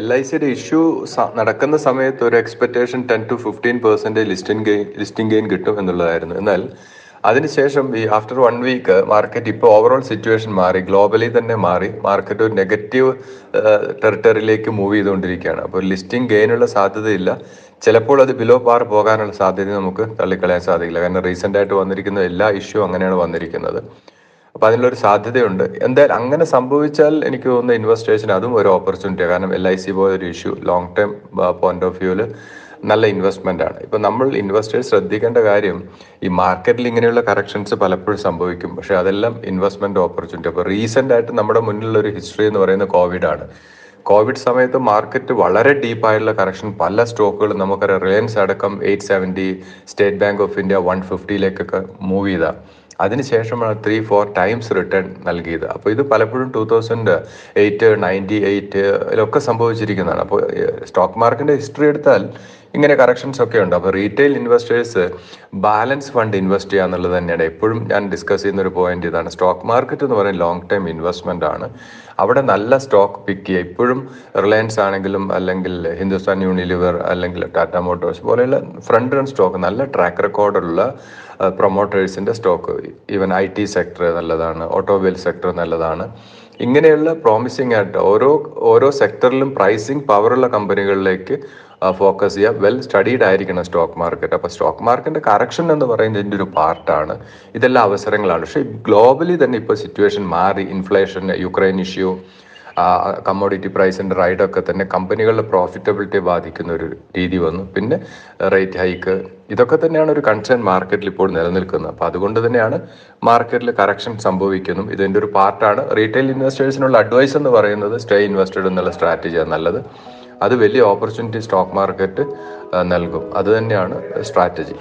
L I സിയുടെ issue നടക്കുന്ന സമയത്ത് ഒരു expectation ten to fifteen percent listing gain listing gain കിട്ടും എന്നുള്ളതായിരുന്നു. എന്നാൽ അതിനുശേഷം ഈ ആഫ്റ്റർ വൺ വീക്ക് മാർക്കറ്റ് ഇപ്പോൾ ഓവറോൾ സിറ്റുവേഷൻ മാറി ഗ്ലോബലി തന്നെ മാറി മാർക്കറ്റ് ഒരു നെഗറ്റീവ് ടെറിട്ടറിയിലേക്ക് മൂവ് ചെയ്തുകൊണ്ടിരിക്കുകയാണ്. അപ്പോൾ ലിസ്റ്റിംഗ് ഗെയിനുള്ള സാധ്യതയില്ല. ചിലപ്പോൾ അത് ബിലോ പാർ പോകാനുള്ള സാധ്യത നമുക്ക് തള്ളിക്കളയാൻ സാധിക്കില്ല. കാരണം റീസെന്റ് ആയിട്ട് വന്നിരിക്കുന്ന എല്ലാ ഇഷ്യൂ അങ്ങനെയാണ് വന്നിരിക്കുന്നത്. അപ്പൊ അതിനുള്ളൊരു സാധ്യതയുണ്ട്. എന്തായാലും അങ്ങനെ സംഭവിച്ചാൽ എനിക്ക് തോന്നുന്ന ഇൻവെസ്റ്റേഴ്സിന് അതും ഒരു ഓപ്പർച്യൂണിറ്റിയാണ് കാരണം എൽ ഐ സി പോലെ ഒരു issue long term point of വ്യൂവിൽ നല്ല ഇൻവെസ്റ്റ്മെന്റ് ആണ്. ഇപ്പൊ നമ്മൾ ഇൻവെസ്റ്റേഴ്സ് ശ്രദ്ധിക്കേണ്ട കാര്യം ഈ മാർക്കറ്റിൽ ഇങ്ങനെയുള്ള കറക്ഷൻസ് പലപ്പോഴും സംഭവിക്കും. പക്ഷെ അതെല്ലാം ഇൻവെസ്റ്റ്മെന്റ് ഓപ്പർച്യൂണിറ്റി അപ്പൊ റീസെന്റ് ആയിട്ട് നമ്മുടെ മുന്നിലുള്ള ഒരു ഹിസ്റ്ററി എന്ന് പറയുന്നത് ആണ്. കോവിഡ് സമയത്ത് മാർക്കറ്റ് വളരെ ഡീപ്പായിട്ടുള്ള കറക്ഷൻ പല സ്റ്റോക്കുകളും നമുക്കറിയാം. റിലയൻസ് അടക്കം eight seventy State Bank of India one ഫിഫ്റ്റിയിലേക്കൊക്കെ move ചെയ്ത. അതിനുശേഷമാണ് ത്രീ ഫോർ ടൈംസ് റിട്ടേൺ നൽകിയത്. അപ്പോൾ ഇത് പലപ്പോഴും ടൂ തൗസൻഡ് എയ്റ്റ് നയന്റി എയ്റ്റിലൊക്കെ സംഭവിച്ചിരിക്കുന്നതാണ്. അപ്പോൾ സ്റ്റോക്ക് മാർക്കറ്റിന്റെ ഹിസ്റ്ററി എടുത്താൽ ഇങ്ങനെ കറക്ഷൻസ് ഒക്കെ ഉണ്ട്. അപ്പോൾ retail investors balance fund invest ചെയ്യുക എന്നുള്ളത് തന്നെയാണ്. എപ്പോഴും ഞാൻ ഡിസ്കസ് ചെയ്യുന്ന ഒരു പോയിന്റ് ഇതാണ്. സ്റ്റോക്ക് മാർക്കറ്റ് എന്ന് പറയുന്നത് ലോങ് ടൈം ഇൻവെസ്റ്റ്മെന്റ് ആണ്. അവിടെ നല്ല സ്റ്റോക്ക് പിക്ക് ചെയ്യുക. ഇപ്പോഴും റിലയൻസ് ആണെങ്കിലും അല്ലെങ്കിൽ ഹിന്ദുസ്ഥാൻ യൂണിലിവർ അല്ലെങ്കിൽ ടാറ്റ മോട്ടോഴ്സ് പോലെയുള്ള ഫ്രണ്ട് റൺ സ്റ്റോക്ക് നല്ല ട്രാക്ക് റെക്കോർഡുള്ള പ്രൊമോട്ടേഴ്സിന്റെ stock even I T sector നല്ലതാണ് ഓട്ടോമൊബൈൽ സെക്ടർ നല്ലതാണ്. ഇങ്ങനെയുള്ള പ്രോമിസിംഗ് ആയിട്ട് ഓരോ ഓരോ സെക്ടറിലും പ്രൈസിംഗ് പവറുള്ള കമ്പനികളിലേക്ക് ഫോക്കസ് ചെയ്യുക വെൽ സ്റ്റഡീഡ് ആയിരിക്കണം സ്റ്റോക്ക് മാർക്കറ്റ് അപ്പോൾ സ്റ്റോക്ക് മാർക്കറ്റിന്റെ കറക്ഷൻ എന്ന് പറയുന്നത് ഇതിന്റെ ഒരു പാർട്ടാണ് ഇതെല്ലാം അവസരങ്ങളാണ്. പക്ഷേ ഗ്ലോബലി തന്നെ ഇപ്പോൾ സിറ്റുവേഷൻ മാറി. ഇൻഫ്ലേഷൻ യുക്രൈൻ ഇഷ്യൂ കമ്മോഡിറ്റി പ്രൈസിന്റെ റൈഡൊക്കെ തന്നെ കമ്പനികളുടെ പ്രോഫിറ്റബിലിറ്റി ബാധിക്കുന്ന ഒരു രീതി വന്നു. പിന്നെ റേറ്റ് ഹൈക്ക് ഇതൊക്കെ തന്നെയാണ് ഒരു കൺസേൺ മാർക്കറ്റിൽ ഇപ്പോൾ നിലനിൽക്കുന്നത്. അപ്പോൾ അതുകൊണ്ട് തന്നെയാണ് മാർക്കറ്റിൽ കറക്ഷൻ സംഭവിക്കുന്നു ഇതിന്റെ ഒരു പാർട്ടാണ് റീറ്റെയിൽ ഇൻവെസ്റ്റേഴ്സിനുള്ള അഡ്വൈസ് എന്ന് പറയുന്നത് സ്റ്റേ ഇൻവെസ്റ്റഡ് എന്നുള്ള സ്ട്രാറ്റജിയാണ് നല്ലത്. അത് വലിയ ഓപ്പർച്യൂണിറ്റി സ്റ്റോക്ക് മാർക്കറ്റ് നൽകും. അത് തന്നെയാണ് സ്ട്രാറ്റജി